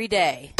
every day.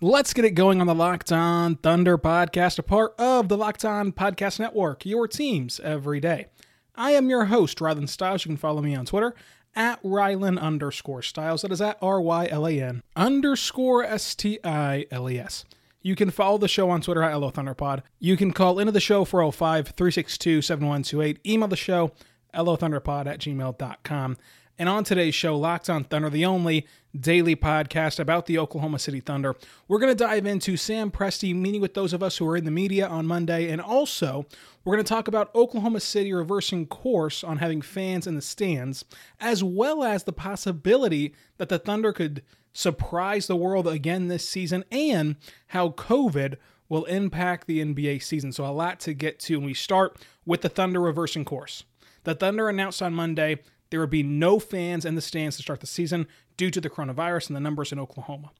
Let's get it going on the Locked On Thunder podcast, a part of the Locked On Podcast Network, your teams every day. I am your host, Rylan Stiles. You can follow me on Twitter at Rylan underscore Stiles. That is at R Y L A N underscore S T I L E S. You can follow the show on Twitter at LO Thunderpod. You can call into the show 405 362 7128. Email the show, lothunderpod at gmail.com. And on today's show, Locked on Thunder, the only daily podcast about the Oklahoma City Thunder, we're going to dive into Sam Presti meeting with those of us who are in the media on Monday. And also, we're going to talk about Oklahoma City reversing course on having fans in the stands, as well as the possibility that the Thunder could surprise the world again this season, and how COVID will impact the NBA season. So, a lot to get to. And we start with the Thunder reversing course. The Thunder announced on Monday there would be no fans in the stands to start the season due to the coronavirus and the numbers in Oklahoma.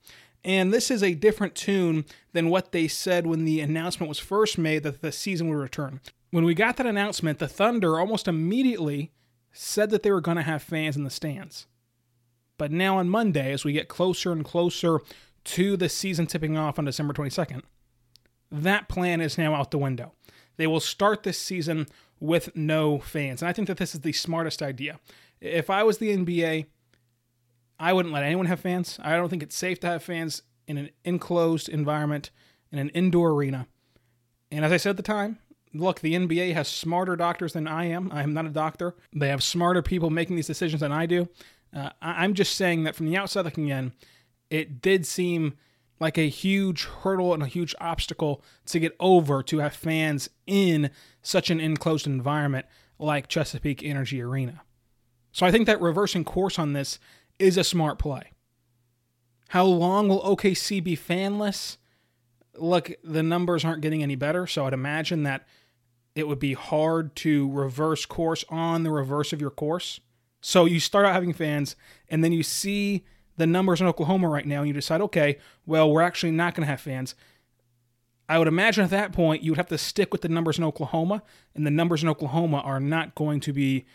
And this is a different tune than what they said when the announcement was first made that the season would return. When we got that announcement, the Thunder almost immediately said that they were going to have fans in the stands. But now on Monday, as we get closer and closer to the season tipping off on December 22nd, that plan is now out the window. They will start this season with no fans. And I think that this is the smartest idea. If I was the NBA, I wouldn't let anyone have fans. I don't think it's safe to have fans in an enclosed environment, in an indoor arena. And as I said at the time, look, the NBA has smarter doctors than I am. I am not a doctor. They have smarter people making these decisions than I do. Uh, I'm just saying that from the outside looking in, it did seem like a huge hurdle and a huge obstacle to get over to have fans in such an enclosed environment like Chesapeake Energy Arena. So I think that reversing course on this is a smart play. How long will OKC be fanless? Look, the numbers aren't getting any better, so I'd imagine that it would be hard to reverse course on the reverse of your course. So you start out having fans, and then you see the numbers in Oklahoma right now, and you decide, okay, well, we're actually not going to have fans. I would imagine at that point you would have to stick with the numbers in Oklahoma, and the numbers in Oklahoma are not going to be,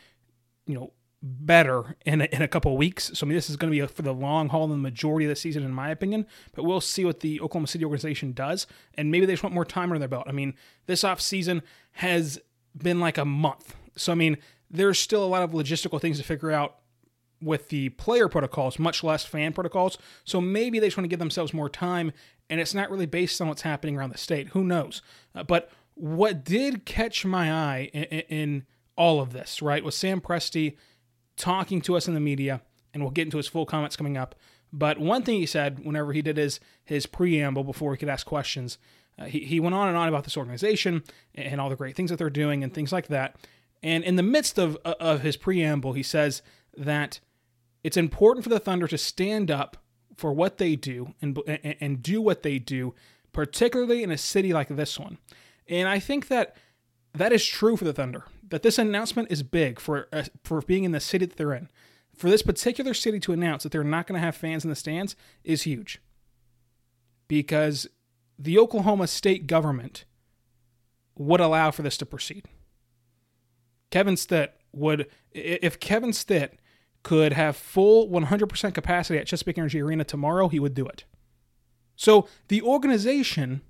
you know, better in a, in a couple weeks. So I mean, this is going to be a, for the long haul in the majority of the season, in my opinion. But we'll see what the Oklahoma City organization does, and maybe they just want more time under their belt. I mean, this off season has been like a month, so I mean, there's still a lot of logistical things to figure out with the player protocols, much less fan protocols. So maybe they just want to give themselves more time, and it's not really based on what's happening around the state. Who knows? Uh, but what did catch my eye in, in, all of this, right, was Sam Presti talking to us in the media, and we'll get into his full comments coming up. But one thing he said whenever he did his his preamble before he could ask questions, uh, he, he went on and on about this organization and all the great things that they're doing and things like that. And in the midst of, of his preamble, he says that it's important for the Thunder to stand up for what they do and, and do what they do, particularly in a city like this one. And I think that that is true for the Thunder. That this announcement is big for uh, for being in the city that they're in. For this particular city to announce that they're not going to have fans in the stands is huge. Because the Oklahoma state government would allow for this to proceed. Kevin Stitt would, if Kevin Stitt could have full 100% capacity at Chesapeake Energy Arena tomorrow, he would do it. So the organization,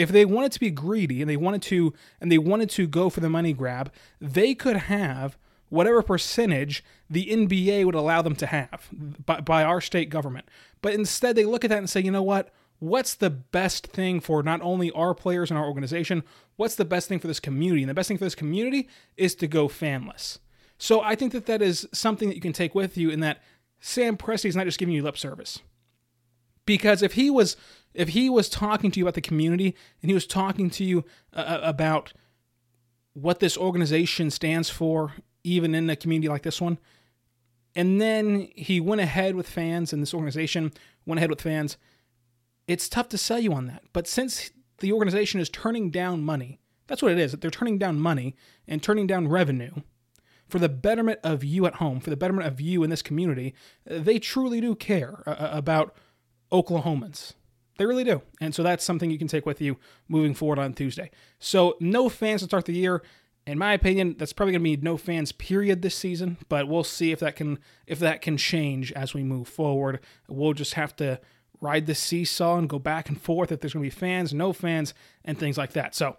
if they wanted to be greedy and they wanted to and they wanted to go for the money grab, they could have whatever percentage the NBA would allow them to have by, by our state government. But instead, they look at that and say, you know what? What's the best thing for not only our players and our organization, what's the best thing for this community? And the best thing for this community is to go fanless. So I think that that is something that you can take with you in that Sam Presti is not just giving you lip service. Because if he was if he was talking to you about the community and he was talking to you uh, uh, about what this organization stands for even in a community like this one, and then he went ahead with fans and this organization went ahead with fans, it's tough to sell you on that. But since the organization is turning down money, that's what it is. That they're turning down money and turning down revenue for the betterment of you at home, for the betterment of you in this community, they truly do care uh, uh, about Oklahomans. They really do. And so that's something you can take with you moving forward on Tuesday. So, no fans to start the year. In my opinion, that's probably going to be no fans period this season, but we'll see if that can if that can change as we move forward. We'll just have to ride the seesaw and go back and forth if there's going to be fans, no fans, and things like that. So,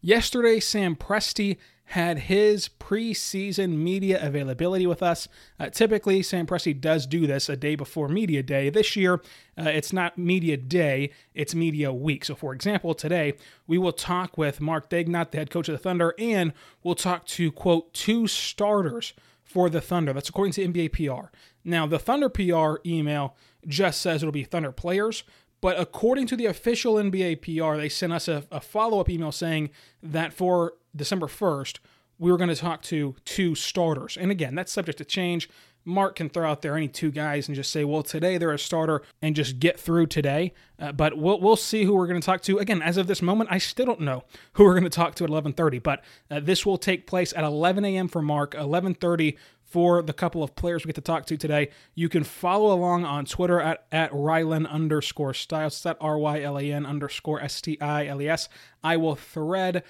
yesterday Sam Presti had his preseason media availability with us. Uh, typically, Sam Presti does do this a day before Media Day. This year, uh, it's not Media Day, it's Media Week. So, for example, today we will talk with Mark Daigneault, the head coach of the Thunder, and we'll talk to, quote, two starters for the Thunder. That's according to NBA PR. Now, the Thunder PR email just says it'll be Thunder players, but according to the official NBA PR, they sent us a, a follow up email saying that for December 1st, we were going to talk to two starters. And again, that's subject to change. Mark can throw out there any two guys and just say, well, today they're a starter and just get through today. Uh, but we'll, we'll see who we're going to talk to. Again, as of this moment, I still don't know who we're going to talk to at 11:30. But uh, this will take place at 11 a.m. for Mark, 11:30 for the couple of players we get to talk to today. You can follow along on Twitter at, at Rylan underscore Stiles. It's R-Y-L-A-N underscore S-T-I-L-E-S. I will thread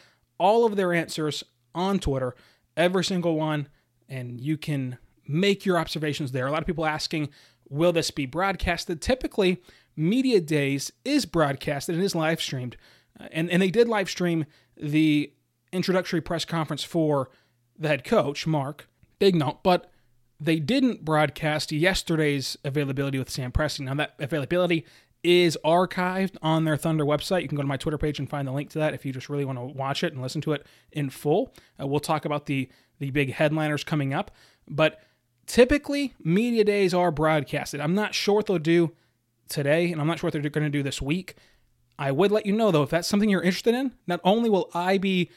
all of their answers on Twitter, every single one, and you can make your observations there. A lot of people asking, will this be broadcasted? Typically, Media Days is broadcasted and is live streamed. Uh, and, and they did live stream the introductory press conference for the head coach, Mark Daigneault, but they didn't broadcast yesterday's availability with Sam Presti. Now, that availability is archived on their Thunder website. You can go to my Twitter page and find the link to that if you just really want to watch it and listen to it in full. Uh, we'll talk about the the big headliners coming up, but typically media days are broadcasted. I'm not sure what they'll do today, and I'm not sure what they're going to do this week. I would let you know though if that's something you're interested in. Not only will I be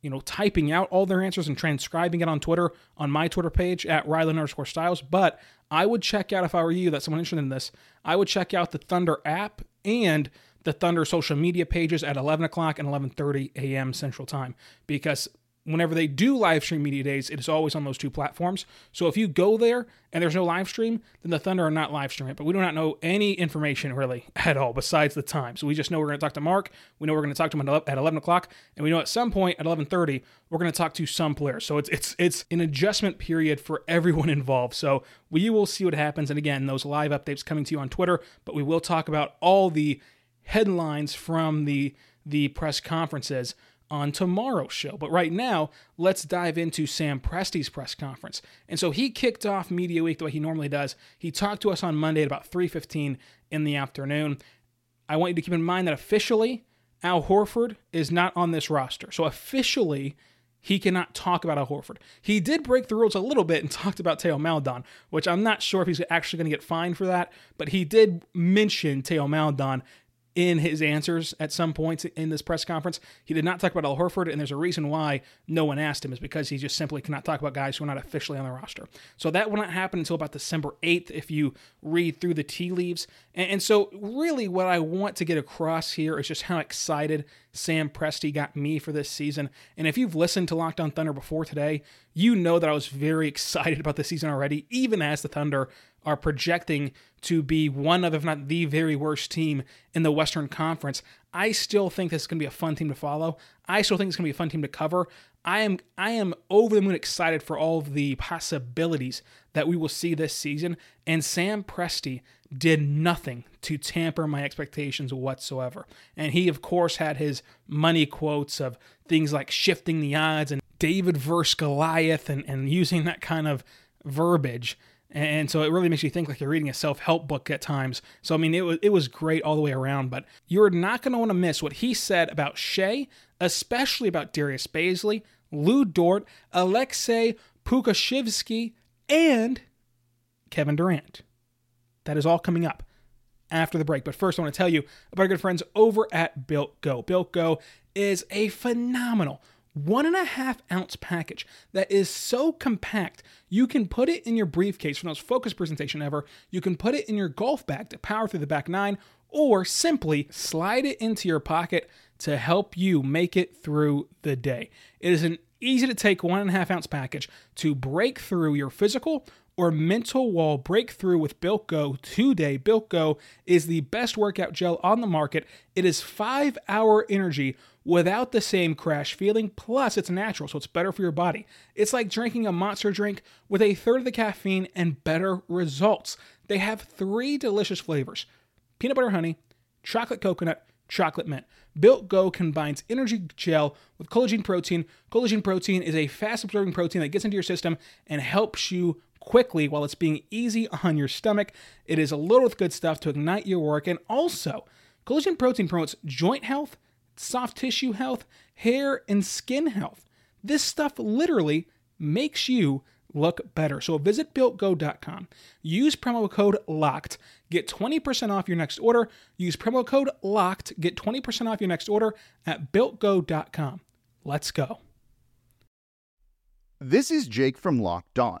you know, typing out all their answers and transcribing it on Twitter on my Twitter page at Rylan underscore Stiles. But I would check out if I were you, that someone interested in this. I would check out the Thunder app and the Thunder social media pages at 11 o'clock and 11:30 a.m. Central Time because whenever they do live stream media days, it is always on those two platforms. So if you go there and there's no live stream, then the Thunder are not live streaming. But we do not know any information really at all besides the time. So we just know we're going to talk to Mark. We know we're going to talk to him at 11 o'clock, and we know at some point at 11:30 we're going to talk to some players. So it's it's it's an adjustment period for everyone involved. So we will see what happens. And again, those live updates coming to you on Twitter, but we will talk about all the headlines from the the press conferences on tomorrow's show. But right now, let's dive into Sam Presti's press conference. And so he kicked off Media Week the way he normally does. He talked to us on Monday at about 3:15 in the afternoon. I want you to keep in mind that officially Al Horford is not on this roster. So officially he cannot talk about Al Horford. He did break the rules a little bit and talked about Theo Maledon, which I'm not sure if he's actually going to get fined for that, but he did mention Theo Maledon in his answers at some points in this press conference. He did not talk about Al Horford, and there's a reason why no one asked him is because he just simply cannot talk about guys who are not officially on the roster. So that will not happen until about December 8th if you read through the tea leaves. And, so, really, what I want to get across here is just how excited Sam Presti got me for this season. And if you've listened to Locked On Thunder before today, you know that I was very excited about the season already, even as the Thunder are projecting to be one of, if not the very worst team in the Western Conference. I still think this is going to be a fun team to follow. I still think it's going to be a fun team to cover. I am I am over the moon excited for all of the possibilities that we will see this season. And Sam Presti did nothing to tamper my expectations whatsoever. And he, of course, had his money quotes of things like shifting the odds and David versus Goliath and, and using that kind of verbiage. And so it really makes you think like you're reading a self-help book at times. So I mean it was it was great all the way around, but you're not going to want to miss what he said about Shai, especially about Darius Bazley, Lu Dort, Aleksej Pokusevski, and Kevin Durant. That is all coming up after the break. But first, I want to tell you about our good friends over at Built Go. Built Go is a phenomenal one and a half ounce package that is so compact you can put it in your briefcase for the most focused presentation ever. You can put it in your golf bag to power through the back nine, or simply slide it into your pocket to help you make it through the day. It is an easy to take one and a half ounce package to break through your physical or mental wall breakthrough with Built Go today. Go is the best workout gel on the market. It is five hour energy without the same crash feeling, plus it's natural, so it's better for your body. It's like drinking a monster drink with a third of the caffeine and better results. They have three delicious flavors peanut butter honey, chocolate coconut, chocolate mint. Built Go combines energy gel with collagen protein. Collagen protein is a fast absorbing protein that gets into your system and helps you quickly while it's being easy on your stomach. It is a loaded with good stuff to ignite your work. And also, collagen protein promotes joint health, soft tissue health, hair, and skin health. This stuff literally makes you look better. So visit builtgo.com. Use promo code LOCKED. Get 20% off your next order. Use promo code LOCKED. Get 20% off your next order at builtgo.com. Let's go. This is Jake from Locked On.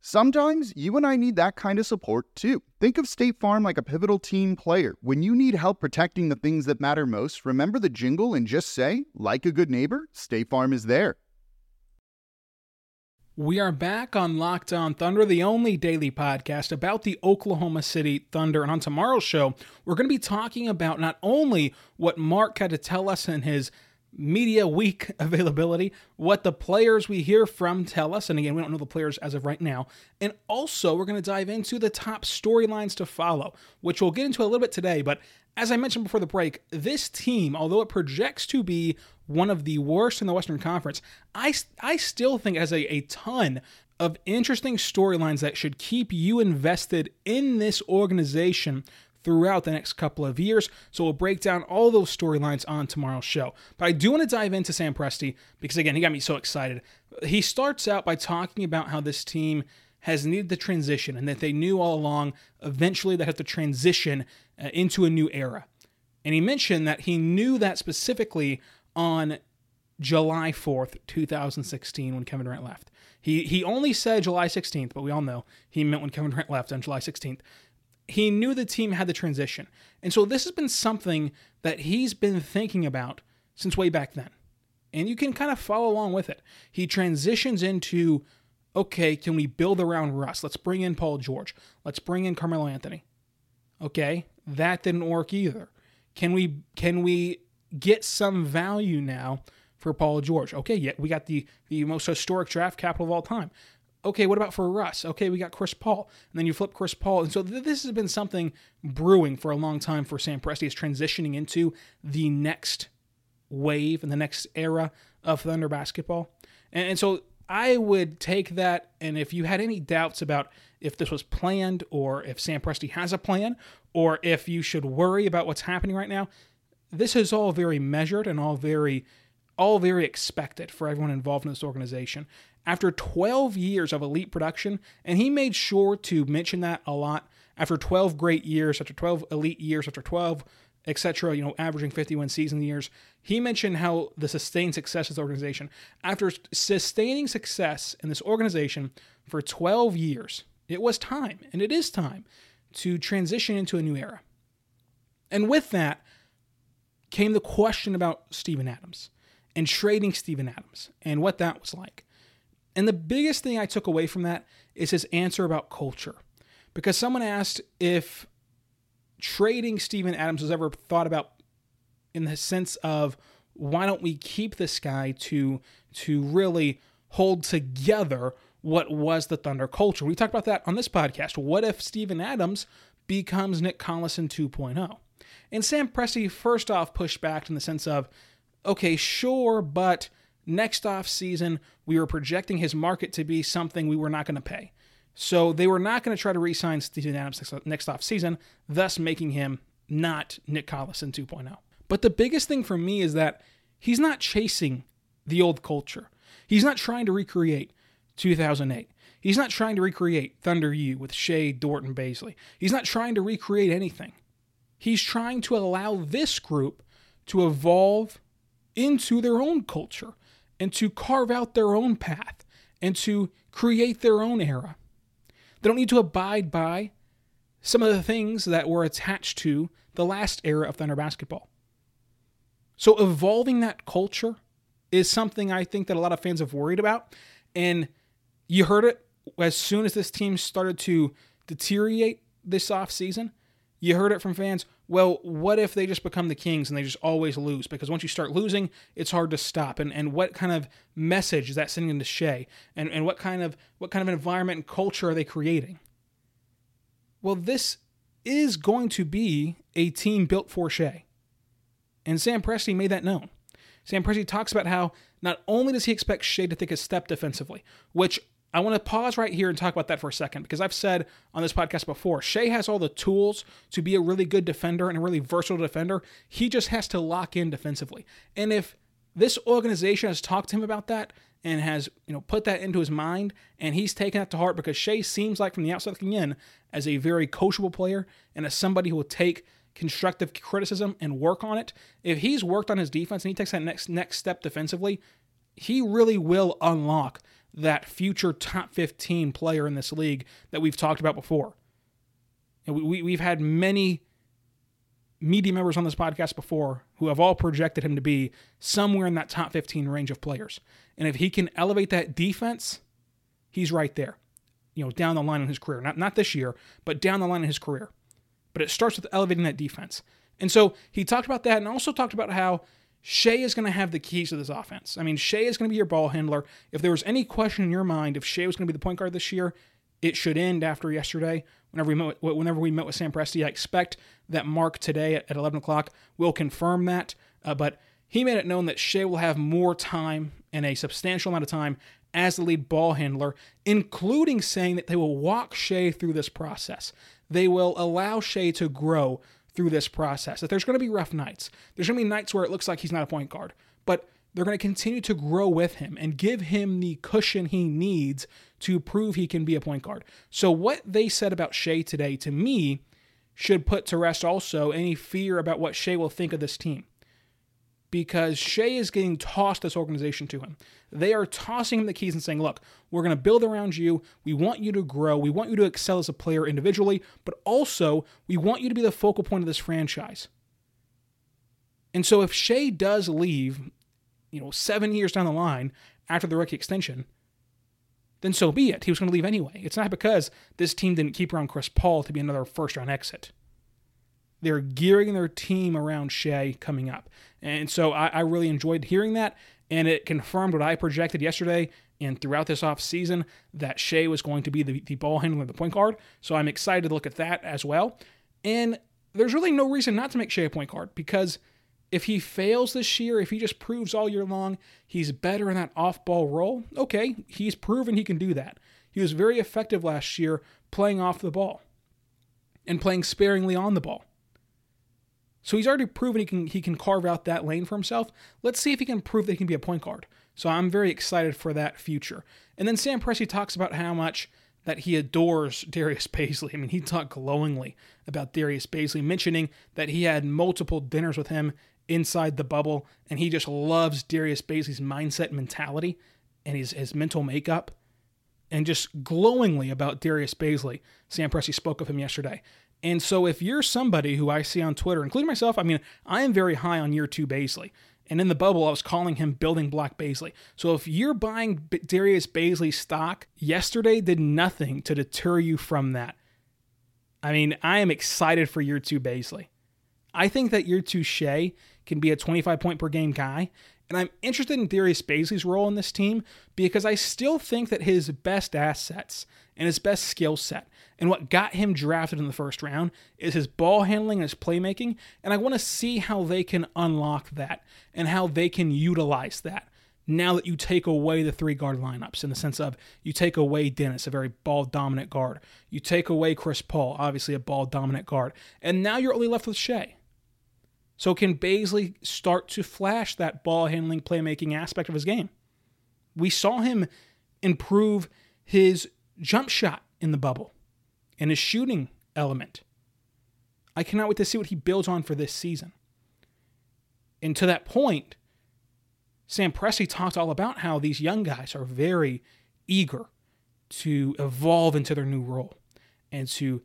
Sometimes you and I need that kind of support too. Think of State Farm like a pivotal team player. When you need help protecting the things that matter most, remember the jingle and just say, like a good neighbor, State Farm is there. We are back on Locked On Thunder, the only daily podcast about the Oklahoma City Thunder. And on tomorrow's show, we're going to be talking about not only what Mark had to tell us in his media week availability, what the players we hear from tell us. And again, we don't know the players as of right now. And also, we're going to dive into the top storylines to follow, which we'll get into a little bit today. But as I mentioned before the break, this team, although it projects to be one of the worst in the Western Conference, I, I still think has a, a ton of interesting storylines that should keep you invested in this organization throughout the next couple of years. So we'll break down all those storylines on tomorrow's show. But I do want to dive into Sam Presti because, again, he got me so excited. He starts out by talking about how this team has needed the transition and that they knew all along eventually they have to transition uh, into a new era. And he mentioned that he knew that specifically on July 4th, 2016, when Kevin Durant left. He, he only said July 16th, but we all know he meant when Kevin Durant left on July 16th he knew the team had the transition. And so this has been something that he's been thinking about since way back then. And you can kind of follow along with it. He transitions into okay, can we build around Russ? Let's bring in Paul George. Let's bring in Carmelo Anthony. Okay, that didn't work either. Can we can we get some value now for Paul George? Okay, yeah, we got the the most historic draft capital of all time. Okay, what about for Russ? Okay, we got Chris Paul. And then you flip Chris Paul. And so th- this has been something brewing for a long time for Sam Presti. Is transitioning into the next wave and the next era of Thunder basketball. And, and so I would take that, and if you had any doubts about if this was planned or if Sam Presti has a plan or if you should worry about what's happening right now, this is all very measured and all very all very expected for everyone involved in this organization. After 12 years of elite production, and he made sure to mention that a lot after 12 great years, after 12 elite years, after 12 etc., you know, averaging 51 season years. He mentioned how the sustained success of the organization. After sustaining success in this organization for 12 years, it was time, and it is time, to transition into a new era. And with that came the question about Steven Adams and trading Steven Adams and what that was like. And the biggest thing I took away from that is his answer about culture. Because someone asked if trading Steven Adams was ever thought about in the sense of why don't we keep this guy to to really hold together what was the Thunder culture. We talked about that on this podcast. What if Steven Adams becomes Nick Collison 2.0? And Sam Presti first off pushed back in the sense of, okay, sure, but next off season we were projecting his market to be something we were not going to pay. So they were not going to try to re-sign Steven Adams next, off season, thus making him not Nick Collison 2.0. But the biggest thing for me is that he's not chasing the old culture. He's not trying to recreate 2008. He's not trying to recreate Thunder U with Shai, Dort, and Bazley. He's not trying to recreate anything. He's trying to allow this group to evolve into their own culture and to carve out their own path and to create their own era. They don't need to abide by some of the things that were attached to the last era of Thunder basketball. So, evolving that culture is something I think that a lot of fans have worried about. And you heard it as soon as this team started to deteriorate this offseason. You heard it from fans. Well, what if they just become the Kings and they just always lose? Because once you start losing, it's hard to stop. And and what kind of message is that sending to Shai? And and what kind of what kind of environment and culture are they creating? Well, this is going to be a team built for Shai. And Sam Presti made that known. Sam Presti talks about how not only does he expect Shai to take a step defensively, which I want to pause right here and talk about that for a second because I've said on this podcast before, Shai has all the tools to be a really good defender and a really versatile defender. He just has to lock in defensively. And if this organization has talked to him about that and has, you know, put that into his mind and he's taken that to heart because Shai seems like from the outside looking in as a very coachable player and as somebody who will take constructive criticism and work on it. If he's worked on his defense and he takes that next next step defensively, he really will unlock that future top 15 player in this league that we've talked about before. And we, we, have had many media members on this podcast before who have all projected him to be somewhere in that top 15 range of players. And if he can elevate that defense, he's right there, you know, down the line in his career. Not, not this year, but down the line in his career. But it starts with elevating that defense. And so he talked about that and also talked about how Shai is going to have the keys to this offense. I mean, Shai is going to be your ball handler. If there was any question in your mind if Shai was going to be the point guard this year, it should end after yesterday. Whenever we met, whenever we met with Sam Presti, I expect that Mark today at 11 o'clock will confirm that. Uh, but he made it known that Shai will have more time and a substantial amount of time as the lead ball handler, including saying that they will walk Shai through this process. They will allow Shai to grow through this process. That there's going to be rough nights. There's going to be nights where it looks like he's not a point guard, but they're going to continue to grow with him and give him the cushion he needs to prove he can be a point guard. So, what they said about Shai today to me should put to rest also any fear about what Shai will think of this team because Shai is getting tossed this organization to him. They are tossing him the keys and saying, look, we're going to build around you. We want you to grow. We want you to excel as a player individually, but also we want you to be the focal point of this franchise. And so if Shai does leave, you know, seven years down the line after the rookie extension, then so be it. He was going to leave anyway. It's not because this team didn't keep around Chris Paul to be another first round exit. They're gearing their team around Shai coming up. And so I, I really enjoyed hearing that. And it confirmed what I projected yesterday and throughout this offseason that Shai was going to be the, the ball handler, the point guard. So I'm excited to look at that as well. And there's really no reason not to make Shai a point guard because If he fails this year, if he just proves all year long he's better in that off ball role, okay, he's proven he can do that. He was very effective last year playing off the ball and playing sparingly on the ball. So he's already proven he can he can carve out that lane for himself. Let's see if he can prove that he can be a point guard. So I'm very excited for that future. And then Sam Presti talks about how much that he adores Darius Bazley. I mean, he talked glowingly about Darius Bazley, mentioning that he had multiple dinners with him inside the bubble, and he just loves Darius Bazley's mindset, mentality, and his his mental makeup, and just glowingly about Darius Bazley. Sam Presti spoke of him yesterday. And so, if you're somebody who I see on Twitter, including myself, I mean, I am very high on year two Bazley. And in the bubble, I was calling him building block Bazley. So if you're buying B- Darius Bazley stock, yesterday did nothing to deter you from that. I mean, I am excited for year two Bazley. I think that year two Shai can be a 25 point per game guy. And I'm interested in Darius Bazley's role in this team because I still think that his best assets and his best skill set and what got him drafted in the first round is his ball handling and his playmaking. And I want to see how they can unlock that and how they can utilize that now that you take away the three guard lineups in the sense of you take away Dennis, a very ball dominant guard. You take away Chris Paul, obviously a ball dominant guard. And now you're only left with Shai. So can Bazley start to flash that ball handling, playmaking aspect of his game? We saw him improve his jump shot in the bubble and his shooting element. I cannot wait to see what he builds on for this season. And to that point, Sam Presti talked all about how these young guys are very eager to evolve into their new role and to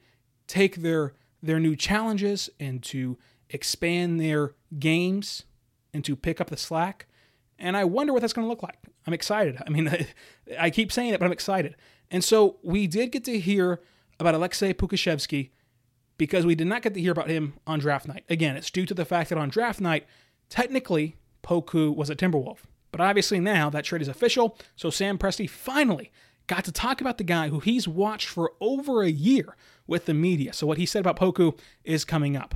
take their their new challenges and to expand their games and to pick up the slack. And I wonder what that's going to look like. I'm excited. I mean, I keep saying it, but I'm excited. And so we did get to hear about Aleksej Pokusevski because we did not get to hear about him on draft night. Again, it's due to the fact that on draft night, technically, Poku was a Timberwolf. But obviously now that trade is official, so Sam Presti finally got to talk about the guy who he's watched for over a year with the media. So what he said about Poku is coming up.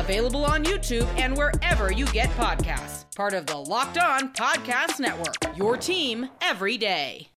available on YouTube and wherever you get podcasts. Part of the Locked On Podcast Network, your team every day.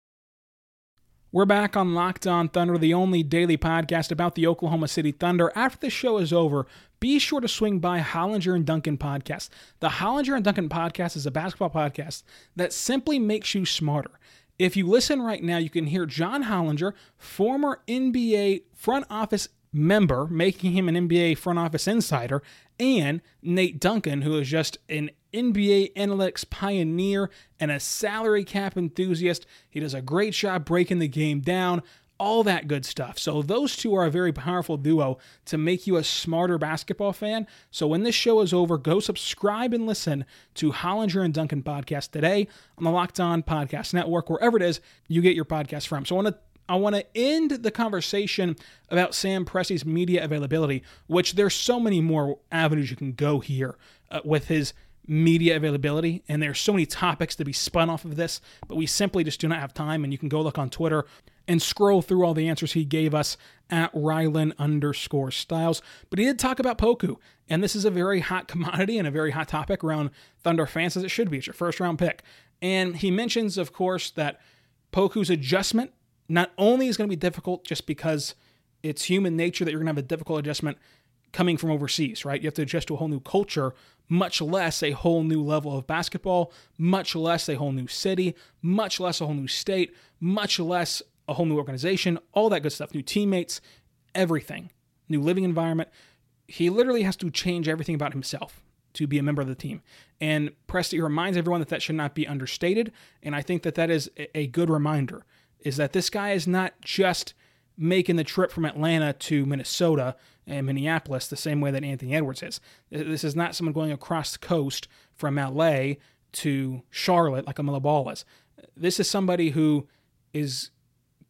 We're back on Locked On Thunder, the only daily podcast about the Oklahoma City Thunder. After the show is over, be sure to swing by Hollinger and Duncan podcast. The Hollinger and Duncan podcast is a basketball podcast that simply makes you smarter. If you listen right now, you can hear John Hollinger, former NBA front office member, making him an NBA front office insider, and Nate Duncan, who is just an NBA analytics pioneer and a salary cap enthusiast. He does a great job breaking the game down, all that good stuff. So, those two are a very powerful duo to make you a smarter basketball fan. So, when this show is over, go subscribe and listen to Hollinger and Duncan podcast today on the Locked On Podcast Network, wherever it is you get your podcast from. So, I want to I want to end the conversation about Sam Presti's media availability, which there's so many more avenues you can go here uh, with his media availability, and there's so many topics to be spun off of this, but we simply just do not have time. And you can go look on Twitter and scroll through all the answers he gave us at Rylan underscore Stiles. But he did talk about Poku, and this is a very hot commodity and a very hot topic around Thunder fans, as it should be. It's your first round pick. And he mentions, of course, that Poku's adjustment not only is going to be difficult just because it's human nature that you're going to have a difficult adjustment coming from overseas, right? You have to adjust to a whole new culture, much less a whole new level of basketball, much less a whole new city, much less a whole new state, much less a whole new organization, all that good stuff, new teammates, everything, new living environment. He literally has to change everything about himself to be a member of the team. And Presti reminds everyone that that should not be understated. And I think that that is a good reminder is that this guy is not just making the trip from Atlanta to Minnesota and Minneapolis the same way that Anthony Edwards is. This is not someone going across the coast from LA to Charlotte like a Ball is. This is somebody who is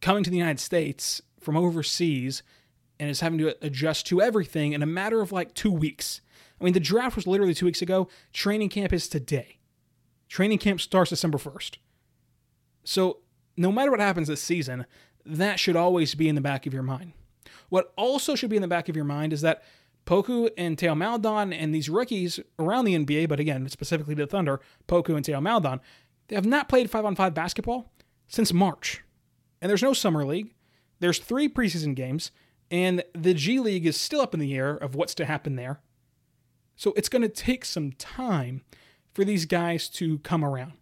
coming to the United States from overseas and is having to adjust to everything in a matter of like two weeks. I mean, the draft was literally two weeks ago. Training camp is today. Training camp starts December 1st. So, no matter what happens this season, that should always be in the back of your mind. What also should be in the back of your mind is that Poku and Theo Maledon and these rookies around the NBA, but again, specifically the Thunder, Poku and Theo Maledon, they have not played 5 on 5 basketball since March. And there's no summer league. There's three preseason games, and the G League is still up in the air of what's to happen there. So it's going to take some time for these guys to come around.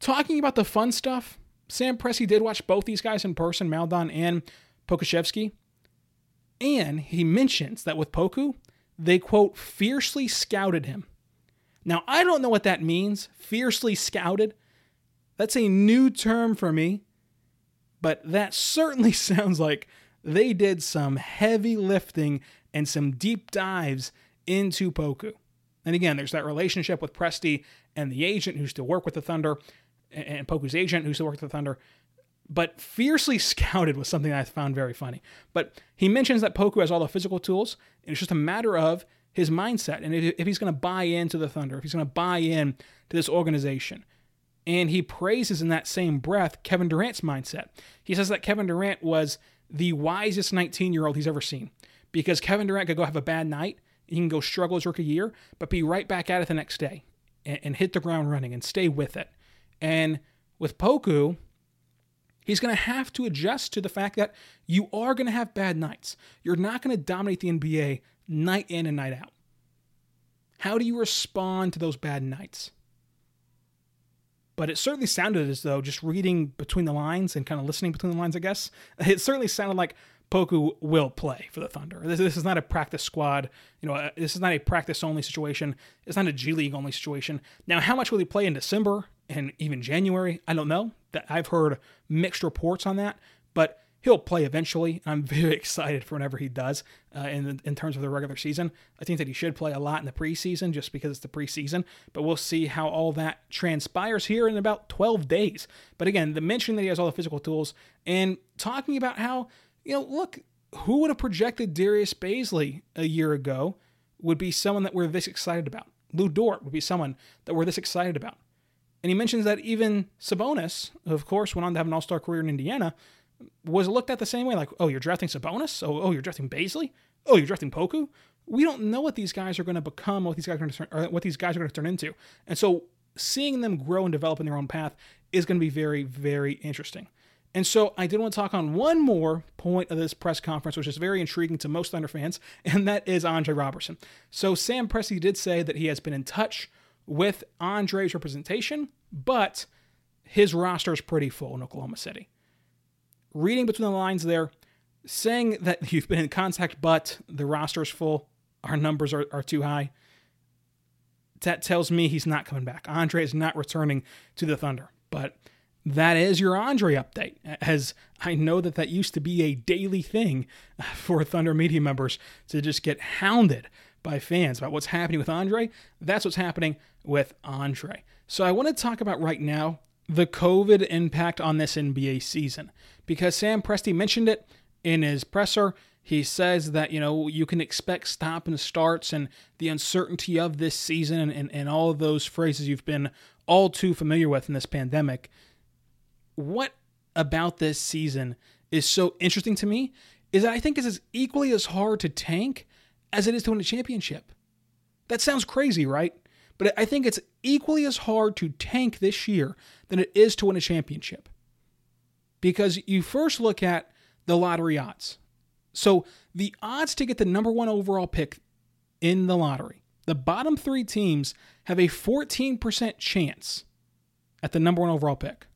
Talking about the fun stuff, Sam Presti did watch both these guys in person, Maledon and Pokusevski. And he mentions that with Poku, they quote, fiercely scouted him. Now, I don't know what that means, fiercely scouted. That's a new term for me, but that certainly sounds like they did some heavy lifting and some deep dives into Poku. And again, there's that relationship with Presti and the agent who's to work with the Thunder, and Poku's agent who's to work with the Thunder. But fiercely scouted was something I found very funny. But he mentions that Poku has all the physical tools, and it's just a matter of his mindset and if, he's going to buy into the Thunder, if he's going to buy in to this organization. And he praises in that same breath Kevin Durant's mindset. He says that Kevin Durant was the wisest 19 year old he's ever seen because Kevin Durant could go have a bad night, he can go struggle his rookie year, but be right back at it the next day and, and hit the ground running and stay with it. And with Poku, he's going to have to adjust to the fact that you are going to have bad nights. You're not going to dominate the NBA night in and night out. How do you respond to those bad nights? But it certainly sounded as though, just reading between the lines and kind of listening between the lines, I guess, it certainly sounded like Poku will play for the Thunder. This, this, is not a practice squad. You know, uh, this is not a practice only situation. It's not a G League only situation. Now, how much will he play in December and even January? I don't know. That I've heard mixed reports on that, but he'll play eventually. I'm very excited for whenever he does uh, in in terms of the regular season. I think that he should play a lot in the preseason just because it's the preseason, but we'll see how all that transpires here in about 12 days. But again, the mention that he has all the physical tools and talking about how you know, look, who would have projected Darius Bazley a year ago would be someone that we're this excited about? Lu Dort would be someone that we're this excited about. And he mentions that even Sabonis, of course, went on to have an all star career in Indiana, was looked at the same way like, oh, you're drafting Sabonis? Oh, oh you're drafting Bazley? Oh, you're drafting Poku? We don't know what these guys are going to become, what these guys are going to turn, what these guys are going to turn into. And so seeing them grow and develop in their own path is going to be very, very interesting. And so I did want to talk on one more point of this press conference, which is very intriguing to most Thunder fans, and that is Andre Roberson. So Sam Presti did say that he has been in touch with Andre's representation, but his roster is pretty full in Oklahoma City. Reading between the lines there, saying that you've been in contact, but the roster is full, our numbers are, are too high. That tells me he's not coming back. Andre is not returning to the Thunder. But that is your Andre update. As I know that that used to be a daily thing for Thunder Media members to just get hounded by fans about what's happening with Andre. That's what's happening with Andre. So I want to talk about right now the COVID impact on this NBA season because Sam Presti mentioned it in his presser. He says that, you know, you can expect stop and starts and the uncertainty of this season and, and, and all of those phrases you've been all too familiar with in this pandemic what about this season is so interesting to me is that I think it's equally as hard to tank as it is to win a championship. That sounds crazy, right? But I think it's equally as hard to tank this year than it is to win a championship. Because you first look at the lottery odds. So the odds to get the number one overall pick in the lottery, the bottom three teams have a 14% chance at the number one overall pick.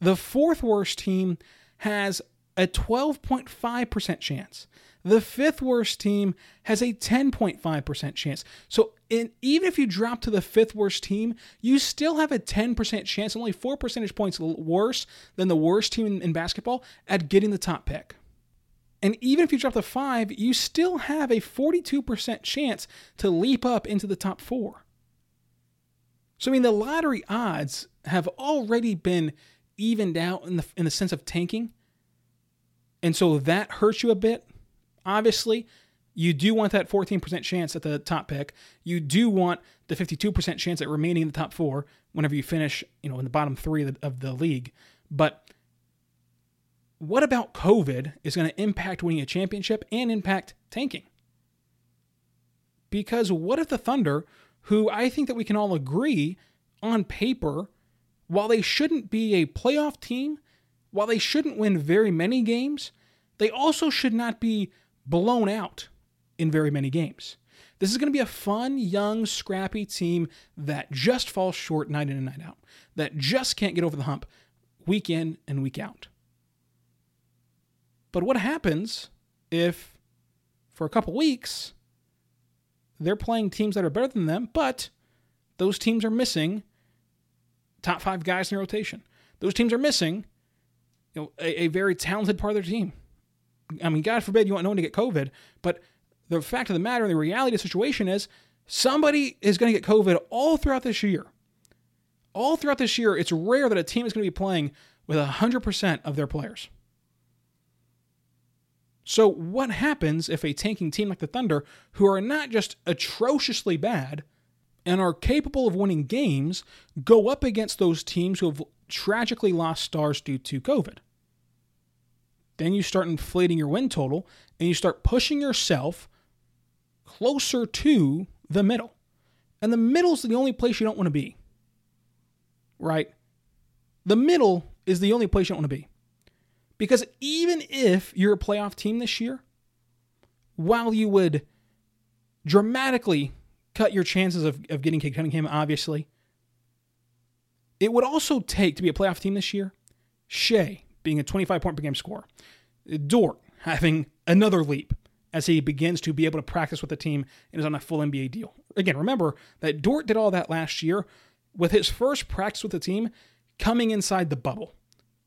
The fourth worst team has a 12.5% chance. The fifth worst team has a 10.5% chance. So in, even if you drop to the fifth worst team, you still have a 10% chance, only four percentage points worse than the worst team in, in basketball at getting the top pick. And even if you drop to five, you still have a 42% chance to leap up into the top four. So, I mean, the lottery odds have already been evened out in the in the sense of tanking. And so that hurts you a bit. Obviously, you do want that 14% chance at the top pick. You do want the 52% chance at remaining in the top 4 whenever you finish, you know, in the bottom 3 of the, of the league. But what about COVID is going to impact winning a championship and impact tanking? Because what if the Thunder, who I think that we can all agree on paper, while they shouldn't be a playoff team, while they shouldn't win very many games, they also should not be blown out in very many games. This is going to be a fun, young, scrappy team that just falls short night in and night out, that just can't get over the hump week in and week out. But what happens if, for a couple weeks, they're playing teams that are better than them, but those teams are missing top five guys in rotation? Those teams are missing you know, a, a very talented part of their team. I mean, God forbid you want no one to get COVID, but the fact of the matter, and the reality of the situation is somebody is going to get COVID all throughout this year. All throughout this year, it's rare that a team is going to be playing with 100% of their players. So, what happens if a tanking team like the Thunder, who are not just atrociously bad and are capable of winning games, go up against those teams who have tragically lost stars due to COVID? Then you start inflating your win total and you start pushing yourself closer to the middle. And the middle is the only place you don't want to be. Right? The middle is the only place you don't want to be. Because even if you're a playoff team this year, while you would dramatically cut your chances of, of getting Cade Cunningham, obviously, it would also take to be a playoff team this year Shai being a 25 point per game scorer, Dort having another leap as he begins to be able to practice with the team and is on a full NBA deal. Again, remember that Dort did all that last year with his first practice with the team coming inside the bubble.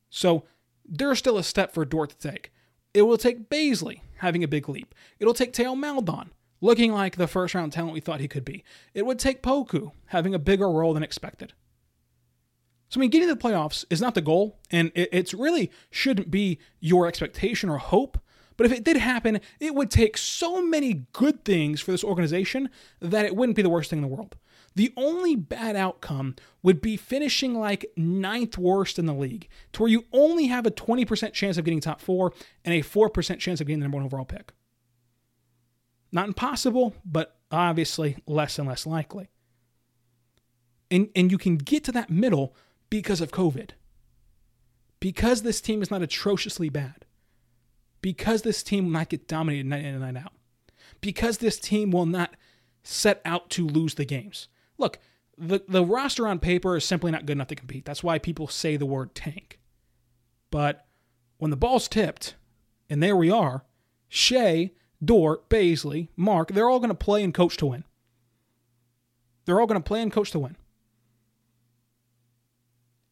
So there's still a step for Dort to take. It will take Bazley having a big leap. It'll take Theo Maledon looking like the first round talent we thought he could be. It would take Poku having a bigger role than expected. So, I mean, getting to the playoffs is not the goal, and it it's really shouldn't be your expectation or hope. But if it did happen, it would take so many good things for this organization that it wouldn't be the worst thing in the world. The only bad outcome would be finishing like ninth worst in the league, to where you only have a 20% chance of getting top four and a 4% chance of getting the number one overall pick. Not impossible, but obviously less and less likely. And, and you can get to that middle because of COVID. Because this team is not atrociously bad. Because this team will not get dominated night in and night out. Because this team will not set out to lose the games look, the, the roster on paper is simply not good enough to compete. That's why people say the word tank. But when the ball's tipped, and there we are, Shai, Dort, Bazley, Mark, they're all going to play and coach to win. They're all going to play and coach to win.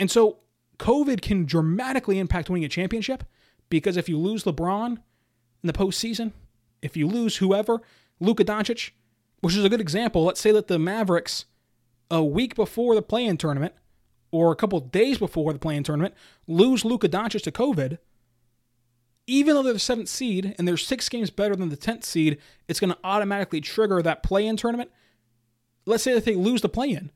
And so COVID can dramatically impact winning a championship because if you lose LeBron in the postseason, if you lose whoever, Luka Doncic, which is a good example, let's say that the Mavericks a week before the play-in tournament or a couple days before the play-in tournament lose Luka Doncic to COVID, even though they're the seventh seed and they're six games better than the tenth seed, it's going to automatically trigger that play-in tournament. Let's say that they lose the play-in.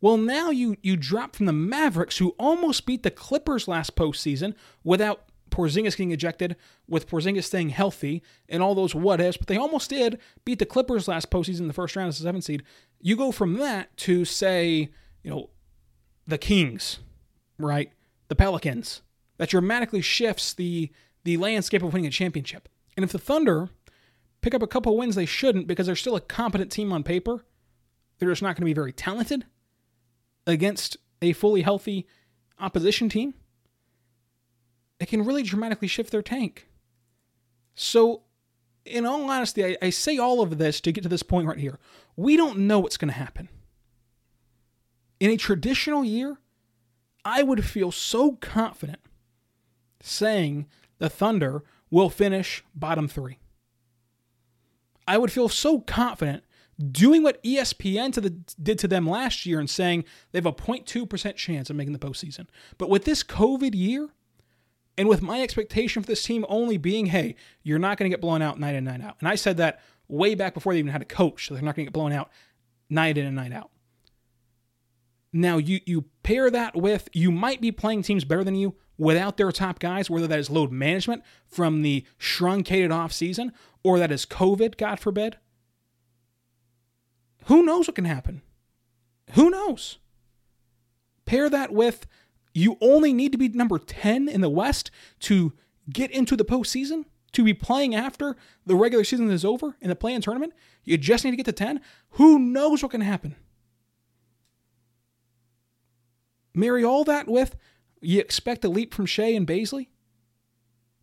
Well, now you you drop from the Mavericks, who almost beat the Clippers last postseason without Porzingis getting ejected, with Porzingis staying healthy, and all those what ifs, but they almost did beat the Clippers last postseason in the first round as a seventh seed. You go from that to say, you know, the Kings, right? The Pelicans. That dramatically shifts the the landscape of winning a championship. And if the Thunder pick up a couple wins they shouldn't because they're still a competent team on paper, they're just not going to be very talented against a fully healthy opposition team. It can really dramatically shift their tank. So in all honesty, I, I say all of this to get to this point right here. We don't know what's going to happen. In a traditional year, I would feel so confident saying the Thunder will finish bottom three. I would feel so confident doing what ESPN to the, did to them last year and saying they have a 0.2% chance of making the postseason. But with this COVID year, and with my expectation for this team only being, hey, you're not going to get blown out night in, night out. And I said that way back before they even had a coach. So they're not going to get blown out night in and night out. Now you you pair that with you might be playing teams better than you without their top guys, whether that is load management from the truncated off season or that is COVID, God forbid. Who knows what can happen? Who knows? Pair that with you only need to be number 10 in the West to get into the postseason, to be playing after the regular season is over in the play-in tournament. You just need to get to 10. Who knows what can happen? Marry all that with you expect a leap from Shai and Bazley?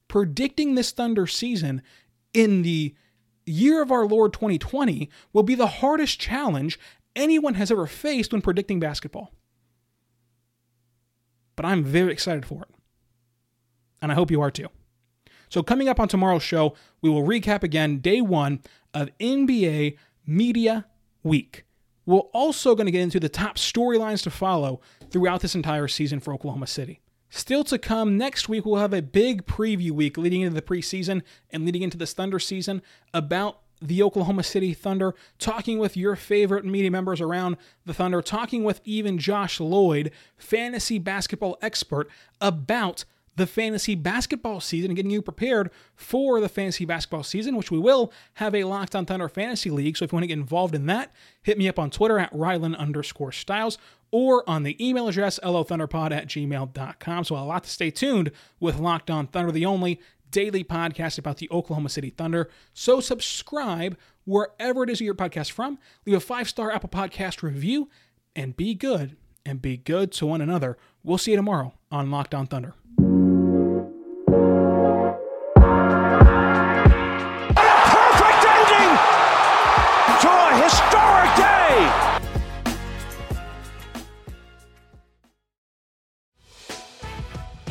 Predicting this Thunder season in the year of our Lord 2020 will be the hardest challenge anyone has ever faced when predicting basketball. But I'm very excited for it. And I hope you are too. So, coming up on tomorrow's show, we will recap again day one of NBA Media Week. We're also going to get into the top storylines to follow throughout this entire season for Oklahoma City. Still to come, next week we'll have a big preview week leading into the preseason and leading into this Thunder season about the Oklahoma City Thunder, talking with your favorite media members around the Thunder, talking with even Josh Lloyd, fantasy basketball expert, about the fantasy basketball season and getting you prepared for the fantasy basketball season, which we will have a Locked on Thunder Fantasy League. So if you want to get involved in that, hit me up on Twitter at Rylan underscore Stiles or on the email address lothunderpod at gmail.com. So a lot to stay tuned with Locked on Thunder, the only daily podcast about the Oklahoma City Thunder. So subscribe wherever it is your podcast from. Leave a five-star Apple Podcast review and be good and be good to one another. We'll see you tomorrow on Locked on Thunder.